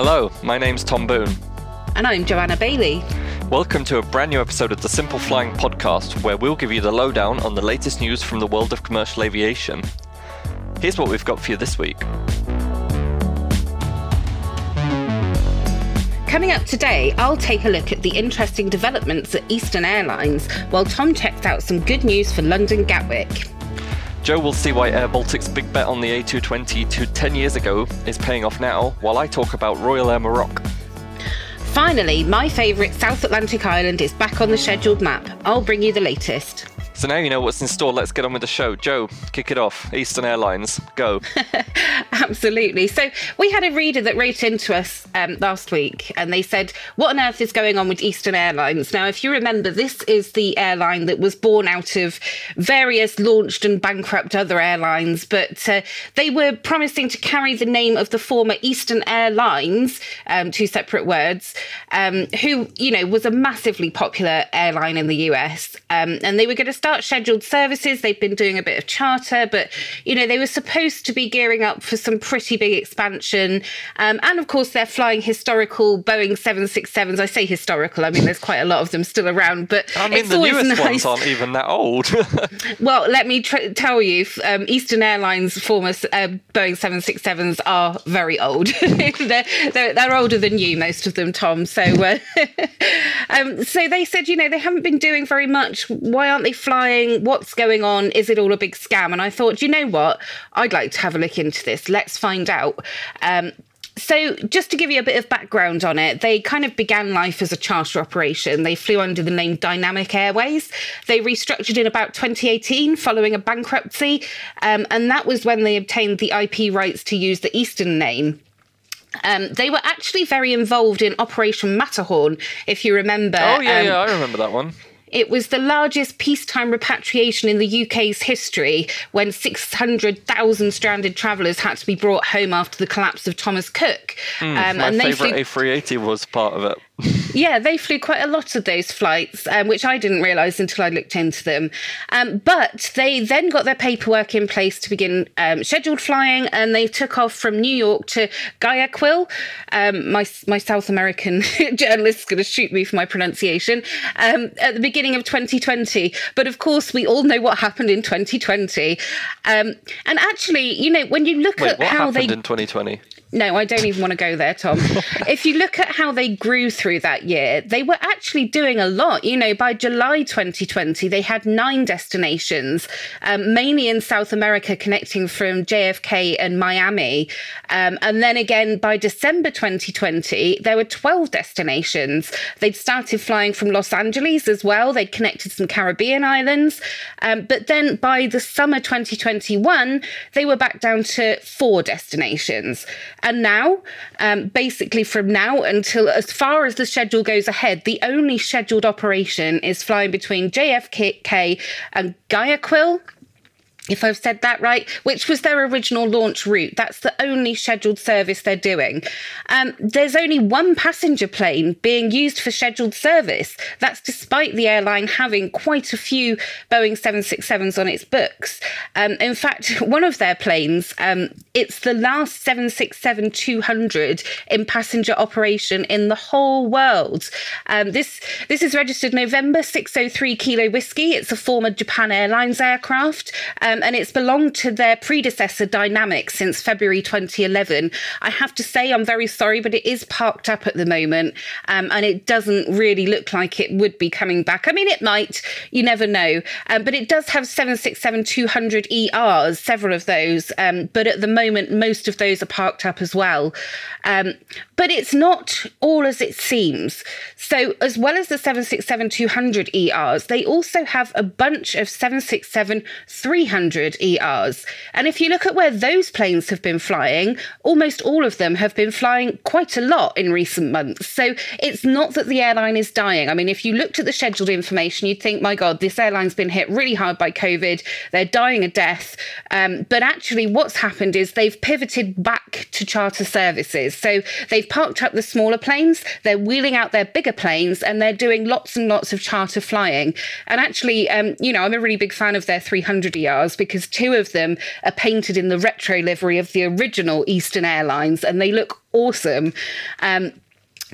Hello, my name's Tom Boone. And I'm Joanna Bailey. Welcome to a brand new episode of the Simple Flying podcast, where we'll give you the lowdown on the latest news from the world of commercial aviation. Here's what we've got for you this week. Coming up today, I'll take a look at the interesting developments at Eastern Airlines, while Tom checks out some good news for London Gatwick. Joe will see why Air Baltic's big bet on the A220 to 10 years ago is paying off now, while I talk about Royal Air Maroc. Finally, my favourite South Atlantic island is back on the scheduled map. I'll bring you the latest. So now you know what's in store. Let's get on with the show. Joe, kick it off. Eastern Airlines, go. Absolutely. So we had a reader that wrote into us um, last week and they said, What on earth is going on with Eastern Airlines? Now, if you remember, this is the airline that was born out of various launched and bankrupt other airlines, but uh, they were promising to carry the name of the former Eastern Airlines, um, two separate words, um, who, you know, was a massively popular airline in the US. Um, and they were going to start start scheduled services. They've been doing a bit of charter, but you know they were supposed to be gearing up for some pretty big expansion. Um, and of course, they're flying historical Boeing 767s. I say historical. I mean, there's quite a lot of them still around, but I mean, the newest nice. ones aren't even that old. well, let me tr- tell you, um, Eastern Airlines former uh, Boeing 767s are very old. they're, they're, they're, older than you, most of them, Tom. So, uh, um, so they said, you know, they haven't been doing very much. Why aren't they flying? Flying? What's going on? Is it all a big scam? And I thought, you know what? I'd like to have a look into this. Let's find out. Um, so, just to give you a bit of background on it, they kind of began life as a charter operation. They flew under the name Dynamic Airways. They restructured in about 2018 following a bankruptcy, um, and that was when they obtained the IP rights to use the Eastern name. Um, they were actually very involved in Operation Matterhorn, if you remember. Oh, yeah, um, yeah, I remember that one. It was the largest peacetime repatriation in the UK's history when 600,000 stranded travellers had to be brought home after the collapse of Thomas Cook. Mm, um, my favourite A380 was part of it yeah, they flew quite a lot of those flights, um, which I didn't realise until I looked into them. Um, but they then got their paperwork in place to begin um, scheduled flying, and they took off from New York to Guayaquil. Um, my my South American journalist is going to shoot me for my pronunciation um, at the beginning of 2020. But of course, we all know what happened in 2020. Um, and actually, you know, when you look Wait, at how they happened in 2020. No, I don't even want to go there, Tom. if you look at how they grew through that year, they were actually doing a lot. You know, by July 2020, they had nine destinations, um, mainly in South America, connecting from JFK and Miami. Um, and then again, by December 2020, there were 12 destinations. They'd started flying from Los Angeles as well. They'd connected some Caribbean islands. Um, but then by the summer 2021, they were back down to four destinations. And now, um, basically from now until as far as the schedule goes ahead, the only scheduled operation is flying between JFK and Guayaquil if I've said that right, which was their original launch route. That's the only scheduled service they're doing. Um, there's only one passenger plane being used for scheduled service. That's despite the airline having quite a few Boeing 767s on its books. Um, in fact, one of their planes, um, it's the last 767 200 in passenger operation in the whole world. Um, this, this is registered November 603 Kilo Whiskey. It's a former Japan Airlines aircraft. Um, and it's belonged to their predecessor Dynamic since February 2011. I have to say, I'm very sorry, but it is parked up at the moment, um, and it doesn't really look like it would be coming back. I mean, it might, you never know, um, but it does have 767 200 ERs, several of those, um, but at the moment, most of those are parked up as well. Um, but it's not all as it seems. So, as well as the 767 200 ERs, they also have a bunch of 767 300 ERs. And if you look at where those planes have been flying, almost all of them have been flying quite a lot in recent months. So it's not that the airline is dying. I mean, if you looked at the scheduled information, you'd think, my God, this airline's been hit really hard by COVID. They're dying a death. Um, but actually, what's happened is they've pivoted back to charter services. So they've parked up the smaller planes, they're wheeling out their bigger planes, and they're doing lots and lots of charter flying. And actually, um, you know, I'm a really big fan of their 300 ERs because two of them are painted in the retro livery of the original Eastern Airlines and they look awesome. Um,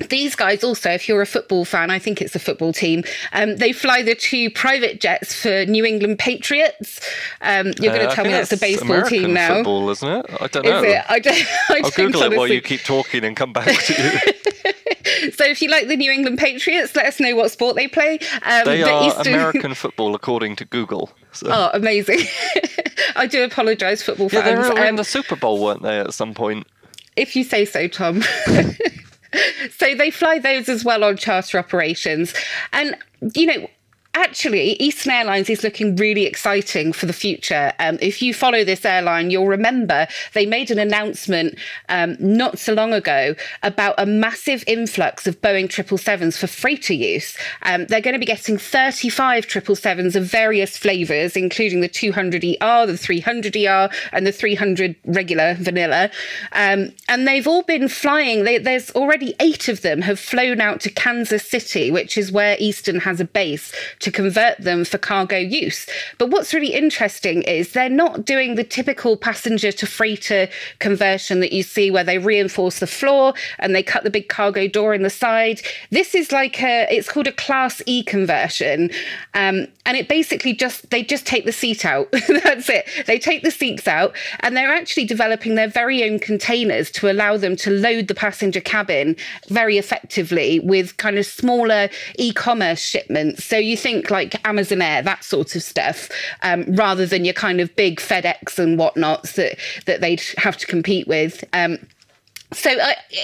these guys also, if you're a football fan, I think it's a football team. Um, they fly the two private jets for New England Patriots. Um, you're going to uh, tell me that's a baseball American team now. Football, isn't it? I don't know. Is it? I don't. I will Google it while you keep talking and come back to you. so, if you like the New England Patriots, let us know what sport they play. Um, they are Eastern... American football, according to Google. So. Oh, amazing! I do apologise, football fans. Yeah, they were in um, the Super Bowl, weren't they, at some point? If you say so, Tom. so they fly those as well on charter operations. And, you know, actually, Eastern Airlines is looking really exciting for the future. Um, if you follow this airline, you'll remember they made an announcement um, not so long ago about a massive influx of Boeing 777s for freighter use. Um, they're going to be getting 35 777s of various flavors, including the 200ER, the 300ER, and the 300 regular vanilla. Um, and they've all been flying. They, there's already eight of them have flown out to Kansas City, which is where Eastern has a base to convert them for cargo use. But what's really interesting is they're not doing the typical passenger to freighter conversion that you see where they reinforce the floor and they cut the big cargo door in the side. This is like a, it's called a class E conversion. Um, and it basically just, they just take the seat out. That's it. They take the seats out and they're actually developing their very own containers to allow them to load the passenger cabin very effectively with kind of smaller e commerce shipments. So you think, think like Amazon Air, that sort of stuff, um, rather than your kind of big FedEx and whatnots that that they'd have to compete with. Um, so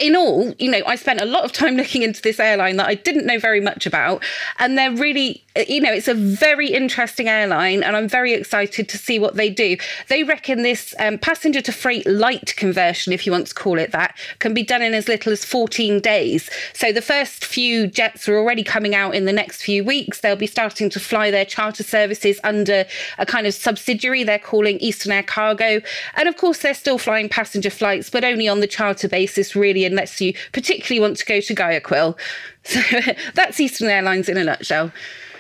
in all you know i spent a lot of time looking into this airline that i didn't know very much about and they're really you know, it's a very interesting airline, and I'm very excited to see what they do. They reckon this um, passenger to freight light conversion, if you want to call it that, can be done in as little as 14 days. So the first few jets are already coming out in the next few weeks. They'll be starting to fly their charter services under a kind of subsidiary they're calling Eastern Air Cargo. And of course, they're still flying passenger flights, but only on the charter basis, really, unless you particularly want to go to Guayaquil. So that's Eastern Airlines in a nutshell.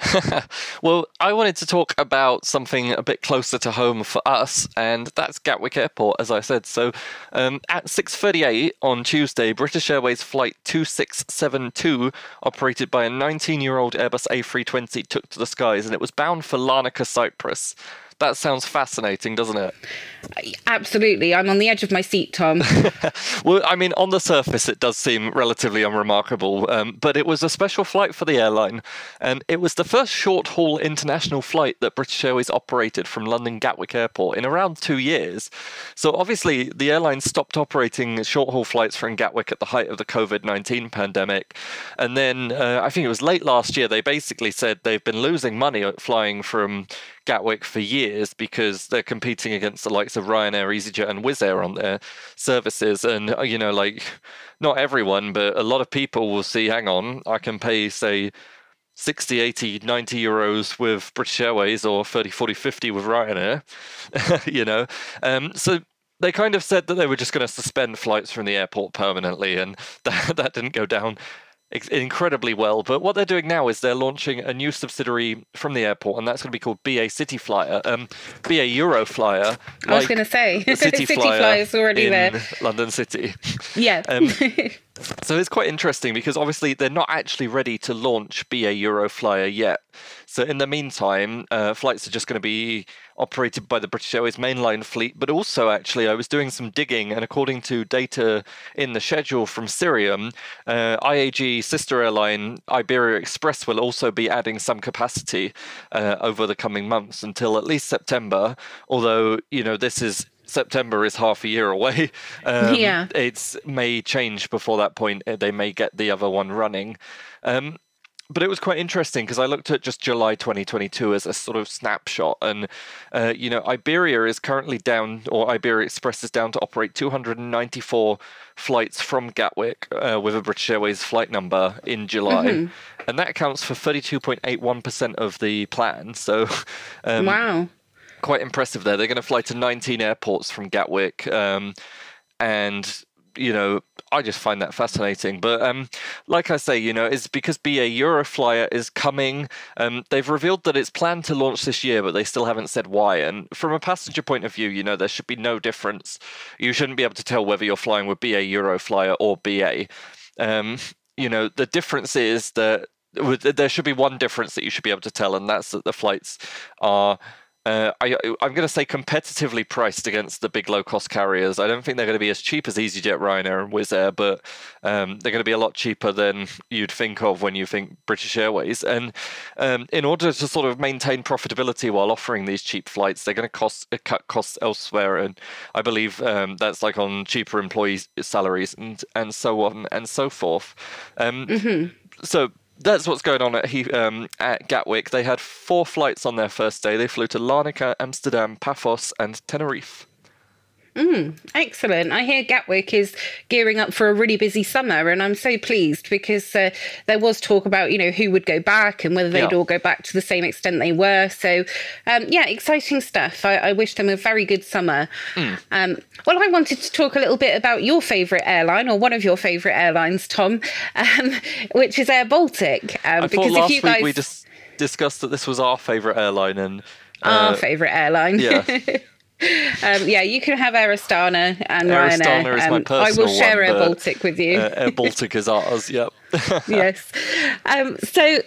well, I wanted to talk about something a bit closer to home for us, and that's Gatwick Airport, as I said. So, um, at 6:38 on Tuesday, British Airways flight 2672, operated by a 19-year-old Airbus A320, took to the skies, and it was bound for Larnaca, Cyprus. That sounds fascinating, doesn't it? Absolutely. I'm on the edge of my seat, Tom. well, I mean, on the surface, it does seem relatively unremarkable, um, but it was a special flight for the airline. And it was the first short haul international flight that British Airways operated from London Gatwick Airport in around two years. So obviously, the airline stopped operating short haul flights from Gatwick at the height of the COVID 19 pandemic. And then uh, I think it was late last year, they basically said they've been losing money flying from Gatwick for years because they're competing against the likes of Ryanair, EasyJet, and Wizz Air on their services. And, uh, you know, like, not everyone, but a lot of people will see, hang on, I can pay, say, 60, 80, 90 euros with British Airways or 30, 40, 50 with Ryanair, you know. Um, so they kind of said that they were just going to suspend flights from the airport permanently, and that, that didn't go down incredibly well. But what they're doing now is they're launching a new subsidiary from the airport, and that's going to be called BA City Flyer, um, BA Euro Flyer. I was going to say City, City Flyer is already there. London City. Yeah. Um, so it's quite interesting because obviously they're not actually ready to launch BA Euro Flyer yet. So in the meantime, uh, flights are just going to be operated by the British Airways mainline fleet. But also, actually, I was doing some digging, and according to data in the schedule from Cirium, uh, IAG sister airline Iberia Express will also be adding some capacity uh, over the coming months until at least September. Although you know this is September is half a year away. Um, yeah, it's may change before that point. They may get the other one running. Um, but it was quite interesting because I looked at just July 2022 as a sort of snapshot, and uh, you know Iberia is currently down, or Iberia Express is down to operate 294 flights from Gatwick uh, with a British Airways flight number in July, mm-hmm. and that accounts for 32.81% of the plan. So, um, wow, quite impressive there. They're going to fly to 19 airports from Gatwick, um, and you know, I just find that fascinating. But um, like I say, you know, it's because BA Euroflyer is coming. Um, they've revealed that it's planned to launch this year, but they still haven't said why. And from a passenger point of view, you know, there should be no difference. You shouldn't be able to tell whether you're flying with BA Euroflyer or BA. Um, you know, the difference is that there should be one difference that you should be able to tell, and that's that the flights are uh, I, am going to say competitively priced against the big low cost carriers. I don't think they're going to be as cheap as EasyJet, Ryanair, and Wizz Air, but um, they're going to be a lot cheaper than you'd think of when you think British Airways. And um, in order to sort of maintain profitability while offering these cheap flights, they're going to cost uh, cut costs elsewhere. And I believe um, that's like on cheaper employee salaries and and so on and so forth. Um, mm-hmm. So that's what's going on at, he, um, at Gatwick. They had four flights on their first day. They flew to Larnaca, Amsterdam, Paphos, and Tenerife. Mm, excellent. I hear Gatwick is gearing up for a really busy summer, and I'm so pleased because uh, there was talk about you know who would go back and whether they'd yeah. all go back to the same extent they were. So, um, yeah, exciting stuff. I, I, wish them a very good summer. Mm. Um, well, I wanted to talk a little bit about your favourite airline or one of your favourite airlines, Tom, um, which is Air Baltic. Um, I because thought last if you guys... week we just discussed that this was our favourite airline and. Uh, our favourite airline. Yeah. Um, yeah, you can have Air Astana and Air Ryanair. Is um, my personal I will share one, Air Baltic with you. Uh, Air Baltic is ours. Yep. yes. Um, so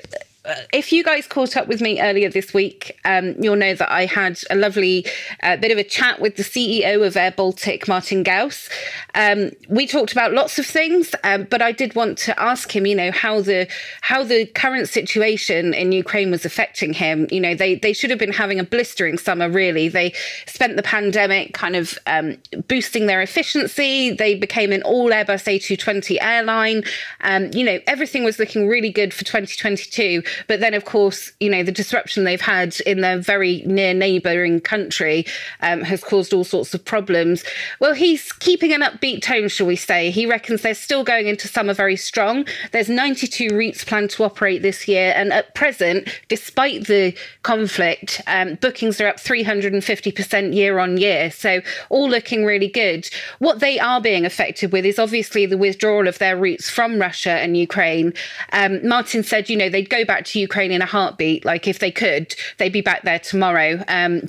if you guys caught up with me earlier this week, um, you'll know that I had a lovely uh, bit of a chat with the CEO of Air Baltic, Martin Gauss. Um, we talked about lots of things, um, but I did want to ask him, you know, how the how the current situation in Ukraine was affecting him. You know, they they should have been having a blistering summer. Really, they spent the pandemic kind of um, boosting their efficiency. They became an all Airbus A220 airline. Um, you know, everything was looking really good for 2022 but then, of course, you know, the disruption they've had in their very near neighbouring country um, has caused all sorts of problems. Well, he's keeping an upbeat tone, shall we say. He reckons they're still going into summer very strong. There's 92 routes planned to operate this year. And at present, despite the conflict, um, bookings are up 350% year on year. So all looking really good. What they are being affected with is obviously the withdrawal of their routes from Russia and Ukraine. Um, Martin said, you know, they'd go back to Ukraine in a heartbeat. Like if they could, they'd be back there tomorrow. Um,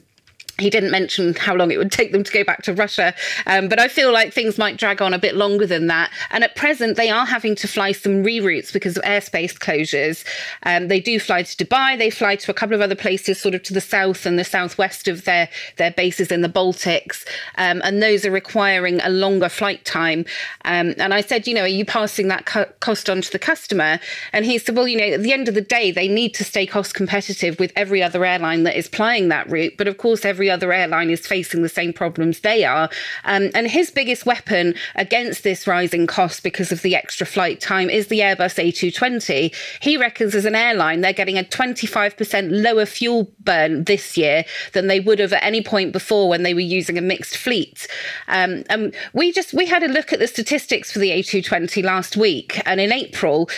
he didn't mention how long it would take them to go back to Russia, um, but I feel like things might drag on a bit longer than that. And at present, they are having to fly some reroutes because of airspace closures. Um, they do fly to Dubai, they fly to a couple of other places, sort of to the south and the southwest of their their bases in the Baltics, um, and those are requiring a longer flight time. Um, and I said, you know, are you passing that co- cost on to the customer? And he said, well, you know, at the end of the day, they need to stay cost competitive with every other airline that is flying that route, but of course, every every other airline is facing the same problems they are. Um, and his biggest weapon against this rising cost because of the extra flight time is the Airbus A220. He reckons as an airline, they're getting a 25% lower fuel burn this year than they would have at any point before when they were using a mixed fleet. Um, and we just we had a look at the statistics for the A220 last week, and in April,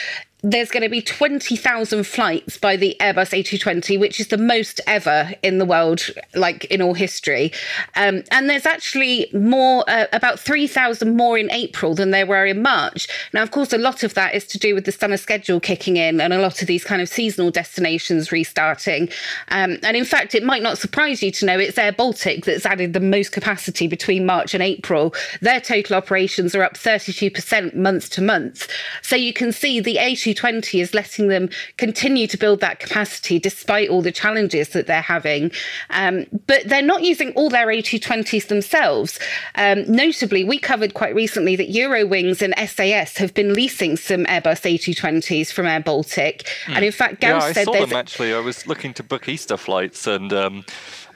there's going to be 20,000 flights by the Airbus A220, which is the most ever in the world, like in all history. Um, and there's actually more, uh, about 3,000 more in April than there were in March. Now, of course, a lot of that is to do with the summer schedule kicking in and a lot of these kind of seasonal destinations restarting. Um, and in fact, it might not surprise you to know it's Air Baltic that's added the most capacity between March and April. Their total operations are up 32% month to month. So you can see the A220 220 is letting them continue to build that capacity despite all the challenges that they're having. Um, but they're not using all their A220s themselves. Um, notably, we covered quite recently that Eurowings and SAS have been leasing some Airbus A220s from Air Baltic. Mm. And in fact, Gauss yeah, I said saw them actually. I was looking to book Easter flights and um,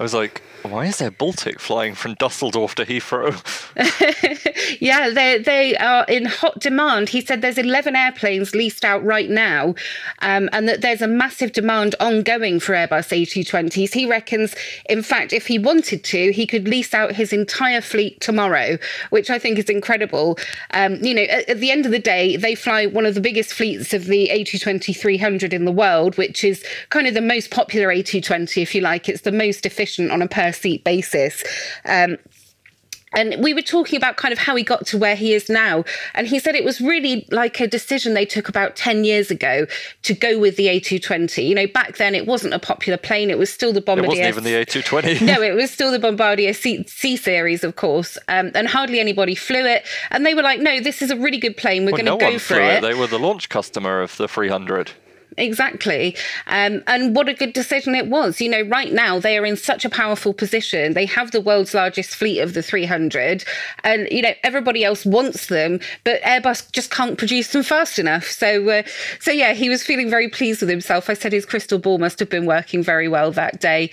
I was like, why is there Baltic flying from Dusseldorf to Heathrow? yeah, they they are in hot demand. He said there's 11 airplanes leased out right now, um, and that there's a massive demand ongoing for Airbus A220s. He reckons, in fact, if he wanted to, he could lease out his entire fleet tomorrow, which I think is incredible. Um, you know, at, at, the end of the day, they fly one of the biggest fleets of the A220 300 in the world, which is kind of the most popular A220, if you like. It's the most efficient on a per seat basis. Um, and we were talking about kind of how he got to where he is now. And he said it was really like a decision they took about 10 years ago to go with the a220 you know back then it wasn't a popular plane. It was still the bombardier it wasn't even the a220 no it was still the bombardier c, c series of course. Um, and hardly anybody flew it. And they were like no this is a really good plane. We're well, going to no go for it. it. They were the launch customer of the 300 exactly. Um, and what a good decision it was. You know, right now they are in such a powerful position. They have the world's largest fleet of the 300, and you know everybody else wants them, but Airbus just can't produce them fast enough. So, uh, so yeah, he was feeling very pleased with himself. I said his crystal ball must have been working very well that day.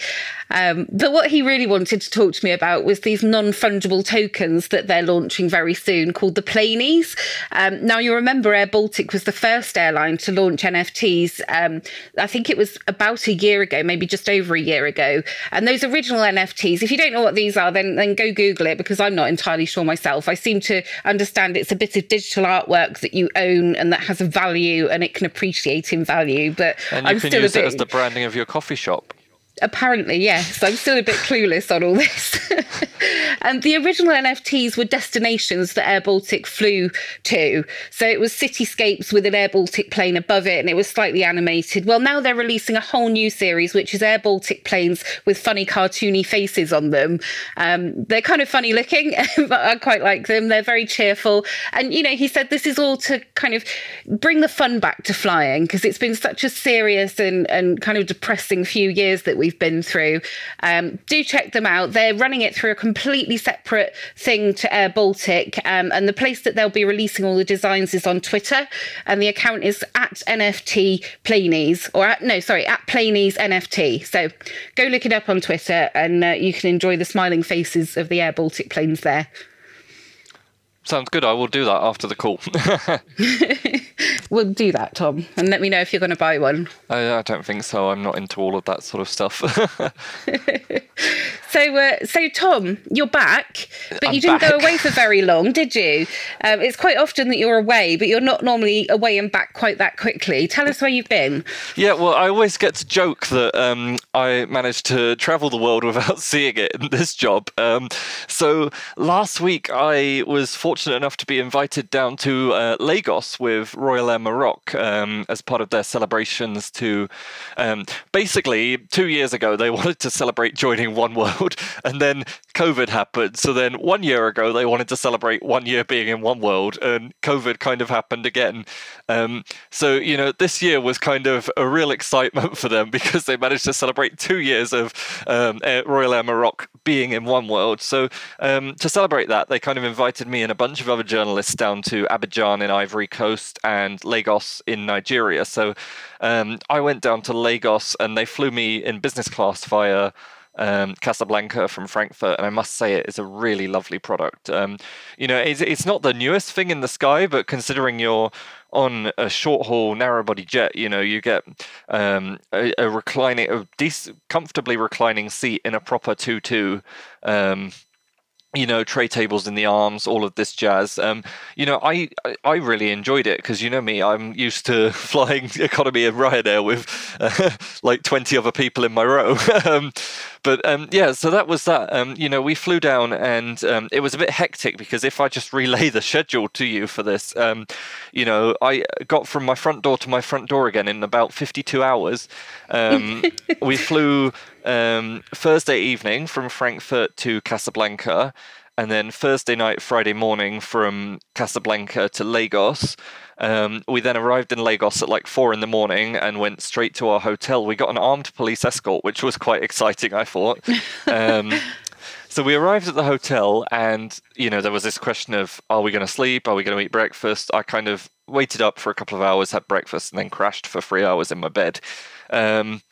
Um, but what he really wanted to talk to me about was these non fungible tokens that they're launching very soon called the Planies. Um, now, you remember Air Baltic was the first airline to launch NFTs. Um, I think it was about a year ago, maybe just over a year ago. And those original NFTs, if you don't know what these are, then, then go Google it because I'm not entirely sure myself. I seem to understand it's a bit of digital artwork that you own and that has a value and it can appreciate in value. But and you I'm can still use a bit... it as the branding of your coffee shop. Apparently, yes. I'm still a bit clueless on all this. and the original NFTs were destinations that Air Baltic flew to. So it was cityscapes with an Air Baltic plane above it, and it was slightly animated. Well, now they're releasing a whole new series, which is Air Baltic planes with funny cartoony faces on them. Um, they're kind of funny looking, but I quite like them. They're very cheerful. And, you know, he said this is all to kind of bring the fun back to flying because it's been such a serious and, and kind of depressing few years that we we've been through. Um, do check them out. They're running it through a completely separate thing to Air Baltic, um, and the place that they'll be releasing all the designs is on Twitter, and the account is at NFT Planies, or at, no, sorry, at Planies NFT. So go look it up on Twitter, and uh, you can enjoy the smiling faces of the Air Baltic planes there. Sounds good. I will do that after the call. we'll do that, Tom, and let me know if you're going to buy one. I, I don't think so. I'm not into all of that sort of stuff. so, uh, so Tom, you're back, but I'm you didn't back. go away for very long, did you? Um, it's quite often that you're away, but you're not normally away and back quite that quickly. Tell us where you've been. Yeah, well, I always get to joke that um, I managed to travel the world without seeing it in this job. Um, so last week I was fortunate fortunate enough to be invited down to uh, Lagos with Royal Air Maroc um, as part of their celebrations to um, basically two years ago they wanted to celebrate joining One World and then COVID happened. So then one year ago they wanted to celebrate one year being in One World and COVID kind of happened again. Um, so, you know, this year was kind of a real excitement for them because they managed to celebrate two years of um, Royal Air Maroc being in One World. So um, to celebrate that, they kind of invited me and a bunch bunch of other journalists down to Abidjan in Ivory Coast and Lagos in Nigeria. So um, I went down to Lagos and they flew me in business class via um, Casablanca from Frankfurt, and I must say it is a really lovely product. Um, you know, it's, it's not the newest thing in the sky, but considering you're on a short haul narrow body jet, you know, you get um, a, a, reclining, a decent, comfortably reclining seat in a proper two-two. Um, you know tray tables in the arms all of this jazz. Um, you know i i really enjoyed it because you know me i'm used to flying economy and ryanair with uh, like 20 other people in my row. Um, but um, yeah so that was that. Um, you know we flew down and um, it was a bit hectic because if i just relay the schedule to you for this um, you know i got from my front door to my front door again in about 52 hours. We flew um, Thursday evening from Frankfurt to Casablanca, and then Thursday night, Friday morning from Casablanca to Lagos. Um, we then arrived in Lagos at like four in the morning and went straight to our hotel. We got an armed police escort, which was quite exciting, I thought. Um, so we arrived at the hotel, and you know there was this question of, are we going to sleep? Are we going to eat breakfast? I kind of waited up for a couple of hours, had breakfast, and then crashed for three hours in my bed. Um,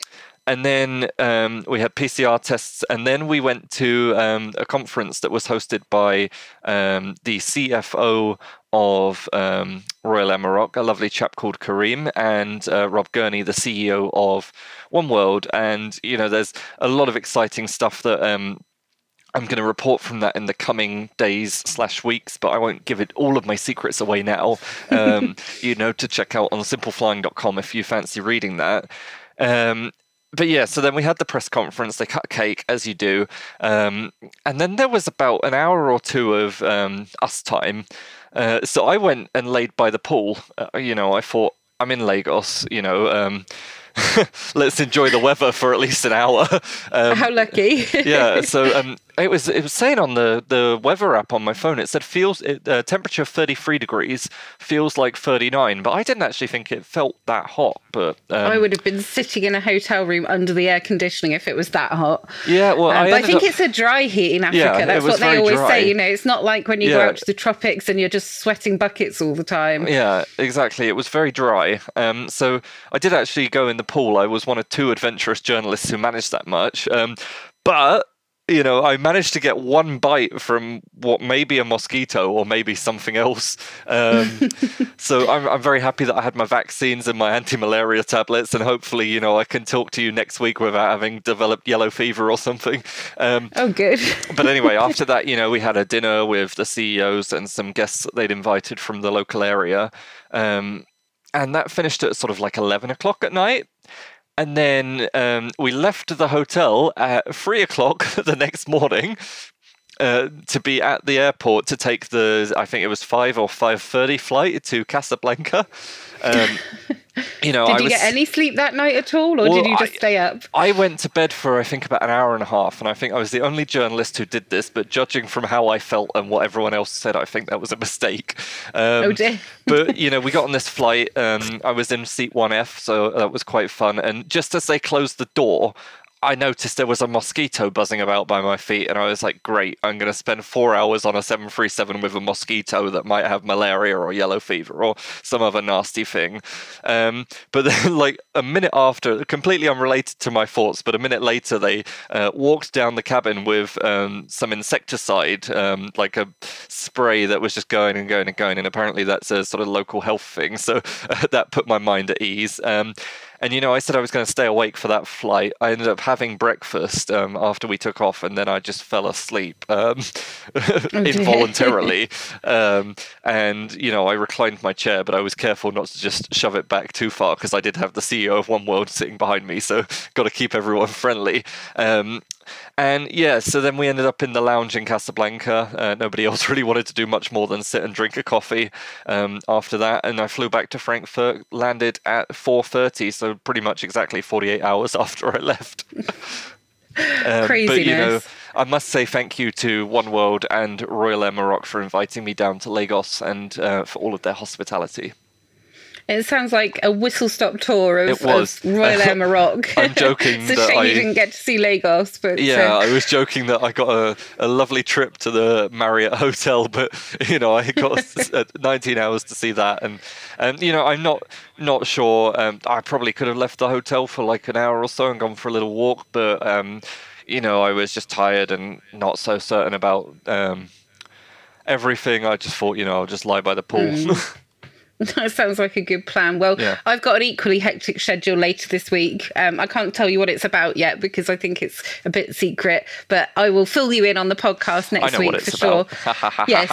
and then um, we had PCR tests, and then we went to um, a conference that was hosted by um, the CFO of um, Royal Air Maroc, a lovely chap called Kareem, and uh, Rob Gurney, the CEO of One World. And you know, there's a lot of exciting stuff that. Um, I'm going to report from that in the coming days slash weeks, but I won't give it all of my secrets away now. Um, you know, to check out on simpleflying.com if you fancy reading that. Um, but yeah, so then we had the press conference. They cut cake as you do, um, and then there was about an hour or two of um, us time. Uh, so I went and laid by the pool. Uh, you know, I thought I'm in Lagos. You know. Um, let's enjoy the weather for at least an hour. Um, How lucky! yeah, so um, it was it was saying on the, the weather app on my phone. It said feels it, uh, temperature 33 degrees feels like 39, but I didn't actually think it felt that hot. But um, I would have been sitting in a hotel room under the air conditioning if it was that hot. Yeah, well, um, I, I think up, it's a dry heat in Africa. Yeah, That's what they always dry. say. You know, it's not like when you yeah. go out to the tropics and you're just sweating buckets all the time. Yeah, exactly. It was very dry. Um, so I did actually go in the pool. I was one of two adventurous journalists who managed that much. Um, but you know, I managed to get one bite from what may be a mosquito or maybe something else. Um, so I'm, I'm very happy that I had my vaccines and my anti-malaria tablets, and hopefully, you know, I can talk to you next week without having developed yellow fever or something. Um, oh, good. but anyway, after that, you know, we had a dinner with the CEOs and some guests that they'd invited from the local area. Um, and that finished at sort of like 11 o'clock at night. And then um, we left the hotel at three o'clock the next morning uh, to be at the airport to take the I think it was five or five thirty flight to Casablanca. Um, you know, did you was, get any sleep that night at all, or well, did you just I, stay up? I went to bed for I think about an hour and a half, and I think I was the only journalist who did this. But judging from how I felt and what everyone else said, I think that was a mistake. Um, oh dear. but you know, we got on this flight. Um, I was in seat one F, so that was quite fun. And just as they closed the door, I noticed there was a mosquito buzzing about by my feet, and I was like, great, I'm going to spend four hours on a 737 with a mosquito that might have malaria or yellow fever or some other nasty thing. Um, but then, like, a minute after, completely unrelated to my thoughts, but a minute later, they uh, walked down the cabin with um, some insecticide, um, like a spray that was just going and going and going. And apparently, that's a sort of local health thing. So uh, that put my mind at ease. And you know, I said I was going to stay awake for that flight. I ended up having breakfast um, after we took off, and then I just fell asleep um, involuntarily. um, and you know, I reclined my chair, but I was careful not to just shove it back too far because I did have the CEO of One World sitting behind me, so got to keep everyone friendly. Um, and yeah, so then we ended up in the lounge in Casablanca. Uh, nobody else really wanted to do much more than sit and drink a coffee um, after that. And I flew back to Frankfurt, landed at 4.30, so pretty much exactly 48 hours after I left. um, Craziness. But, you know, I must say thank you to One World and Royal Air Maroc for inviting me down to Lagos and uh, for all of their hospitality. It sounds like a whistle stop tour of, of Royal Air Maroc. I'm joking. it's a shame I, you didn't get to see Lagos, but yeah, uh, I was joking that I got a, a lovely trip to the Marriott hotel, but you know I got 19 hours to see that, and and you know I'm not not sure. Um, I probably could have left the hotel for like an hour or so and gone for a little walk, but um, you know I was just tired and not so certain about um, everything. I just thought you know I'll just lie by the pool. Mm. That sounds like a good plan. Well, yeah. I've got an equally hectic schedule later this week. Um, I can't tell you what it's about yet because I think it's a bit secret, but I will fill you in on the podcast next week for sure. yes.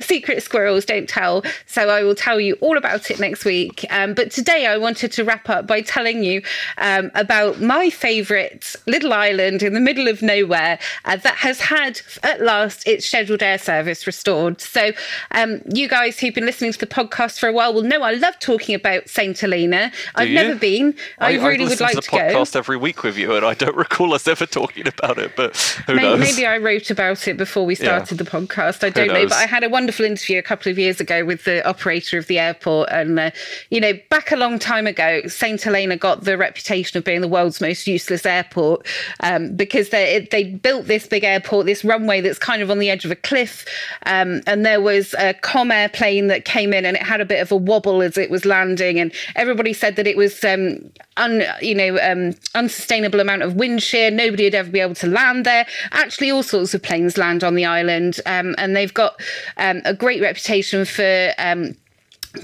secret squirrels don't tell. So I will tell you all about it next week. Um, but today I wanted to wrap up by telling you um, about my favourite little island in the middle of nowhere uh, that has had at last its scheduled air service restored. So um, you guys guys who've been listening to the podcast for a while will know I love talking about St. Helena. Do I've you? never been. I, I really I would like to, to go. podcast every week with you, and I don't recall us ever talking about it. But who maybe, knows? Maybe I wrote about it before we started yeah. the podcast. I don't know, but I had a wonderful interview a couple of years ago with the operator of the airport, and uh, you know, back a long time ago, St. Helena got the reputation of being the world's most useless airport um, because they they built this big airport, this runway that's kind of on the edge of a cliff, um, and there was a Comair plane that came in and it had a bit of a wobble as it was landing, and everybody said that it was um, un, you know um, unsustainable amount of wind shear. Nobody would ever be able to land there. Actually, all sorts of planes land on the island, um, and they've got um, a great reputation for um,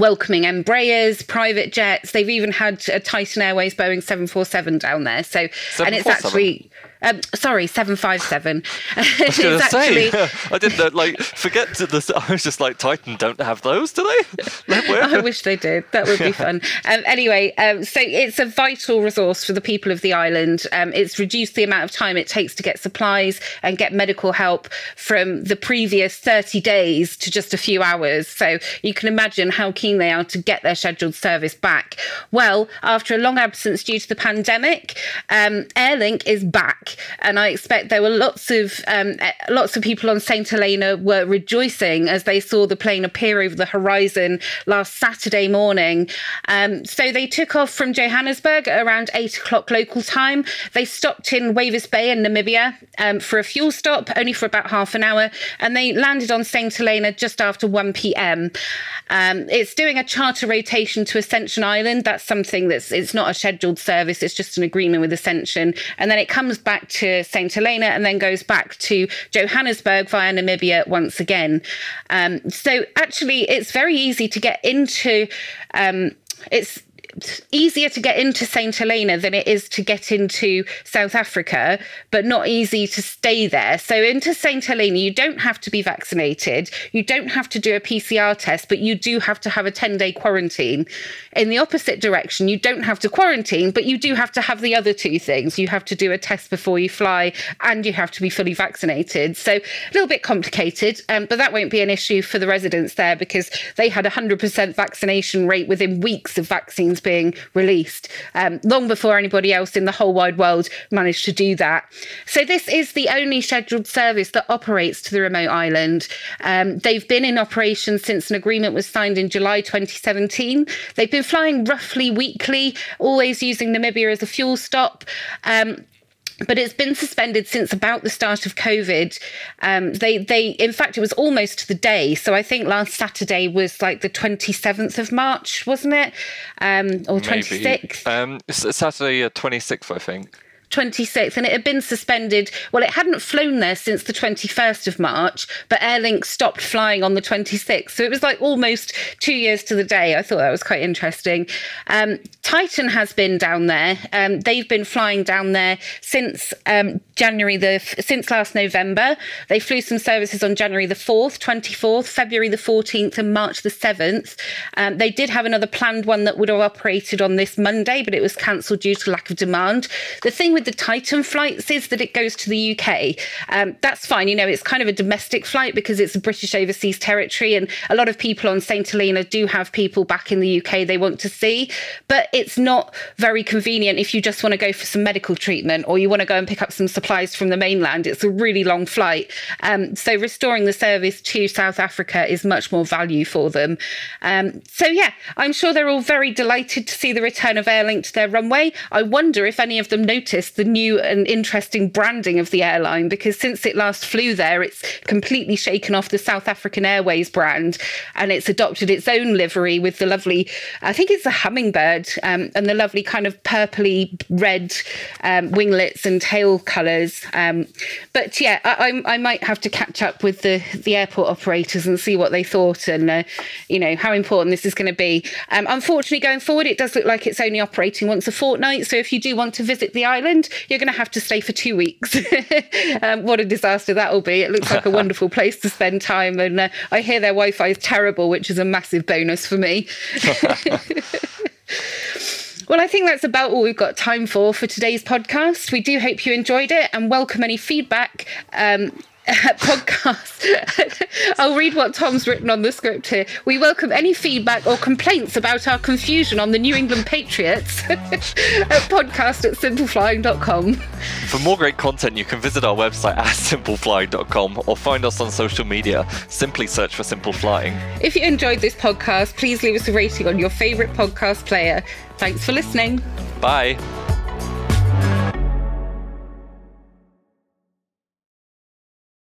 welcoming Embraers, private jets. They've even had a Titan Airways Boeing 747 down there. So, and it's actually Um, sorry, 757. I was going to say, I didn't like forget to the. I was just like, Titan don't have those, do they? I wish they did. That would be fun. Um, anyway, um, so it's a vital resource for the people of the island. Um, it's reduced the amount of time it takes to get supplies and get medical help from the previous 30 days to just a few hours. So you can imagine how keen they are to get their scheduled service back. Well, after a long absence due to the pandemic, um, Airlink is back, and I expect there were lots of um, eh, lots of people on Saint Helena were rejoicing as they saw the plane appear over the horizon last Saturday morning. Um, so they took off from Johannesburg around eight o'clock local time. They stopped in Walvis Bay in Namibia um, for a fuel stop, only for about half an hour, and they landed on Saint Helena just after 1 p.m. Um, it's doing a charter rotation to Ascension Island. That's something that's it's not a scheduled service. It's just an agreement with Ascension, and then it comes back to Saint Helena and then goes back to Johannesburg via Namibia once again. Um, so actually, it's very easy to get into. Um, it's easier to get into St. Helena than it is to get into South Africa, but not easy to stay there. So, into St. Helena, you don't have to be vaccinated, you don't have to do a PCR test, but you do have to have a 10 day quarantine. In the opposite direction, you don't have to quarantine, but you do have to have the other two things. You have to do a test before you fly, and you have to be fully vaccinated. So, a little bit complicated, um, but that won't be an issue for the residents there because they had a 100% vaccination rate within weeks of vaccines being released, um, long before anybody else in the whole wide world managed to do that. So, this is the only scheduled service that operates to the remote island. Um, they've been in operation since an agreement was signed in July 2017. They've been flying roughly weekly, always using Namibia as a fuel stop. Um, but it's been suspended since about the start of COVID. Um, they, they, in fact, it was almost to the day. So I think last Saturday was like the twenty seventh of March, wasn't it, um, or twenty sixth? Um, Saturday, twenty sixth, I think. 26th and it had been suspended. Well it hadn't flown there since the 21st of march but airlink stopped flying on the 26th so it was like almost two years to the day. I thought that was quite interesting. Um, titan has been down there. Um, they've been flying down there since um, january the since last november. They flew some services on january the 4th 24th february the 14th and march the 7th um, they did have another planned one that would have operated on this monday but it was cancelled due to lack of demand. The thing with the Titan flights is that it goes to the UK. Um, that's fine. You know, it's kind of a domestic flight because it's a British overseas territory. And a lot of people on St. Helena do have people back in the UK they want to see. But it's not very convenient if you just want to go for some medical treatment or you want to go and pick up some supplies from the mainland. It's a really long flight. Um, so restoring the service to South Africa is much more value for them. Um, so, yeah, I'm sure they're all very delighted to see the return of Airlink to their runway. I wonder if any of them noticed the new and interesting branding of the airline because since it last flew there, it's completely shaken off the South African Airways brand and it's adopted its own livery with the lovely, I think it's a hummingbird um, and the lovely kind of purpley red um, winglets and tail colours. Um, but yeah, I, I, might have to catch up with the, the airport operators and see what they thought and, uh, you know, how important this is going to be. Um, unfortunately, going forward, it does look like it's only operating once a fortnight. So if you do want to visit the island, you're going to have to stay for two weeks. um, what a disaster that will be. It looks like a wonderful place to spend time. And uh, I hear their Wi Fi is terrible, which is a massive bonus for me. Well, I think that's about all we've got time for for today's podcast. We do hope you enjoyed it and welcome any feedback. Um, podcast. I'll read what Tom's written on the script here. We welcome any feedback or complaints about our confusion on the New England Patriots at podcast at simpleflying.com. For more great content, you can visit our website at simpleflying.com or find us on social media. Simply search for Simple Flying. If you enjoyed this podcast, please leave us a rating on your favourite podcast player. Thanks for listening. Bye.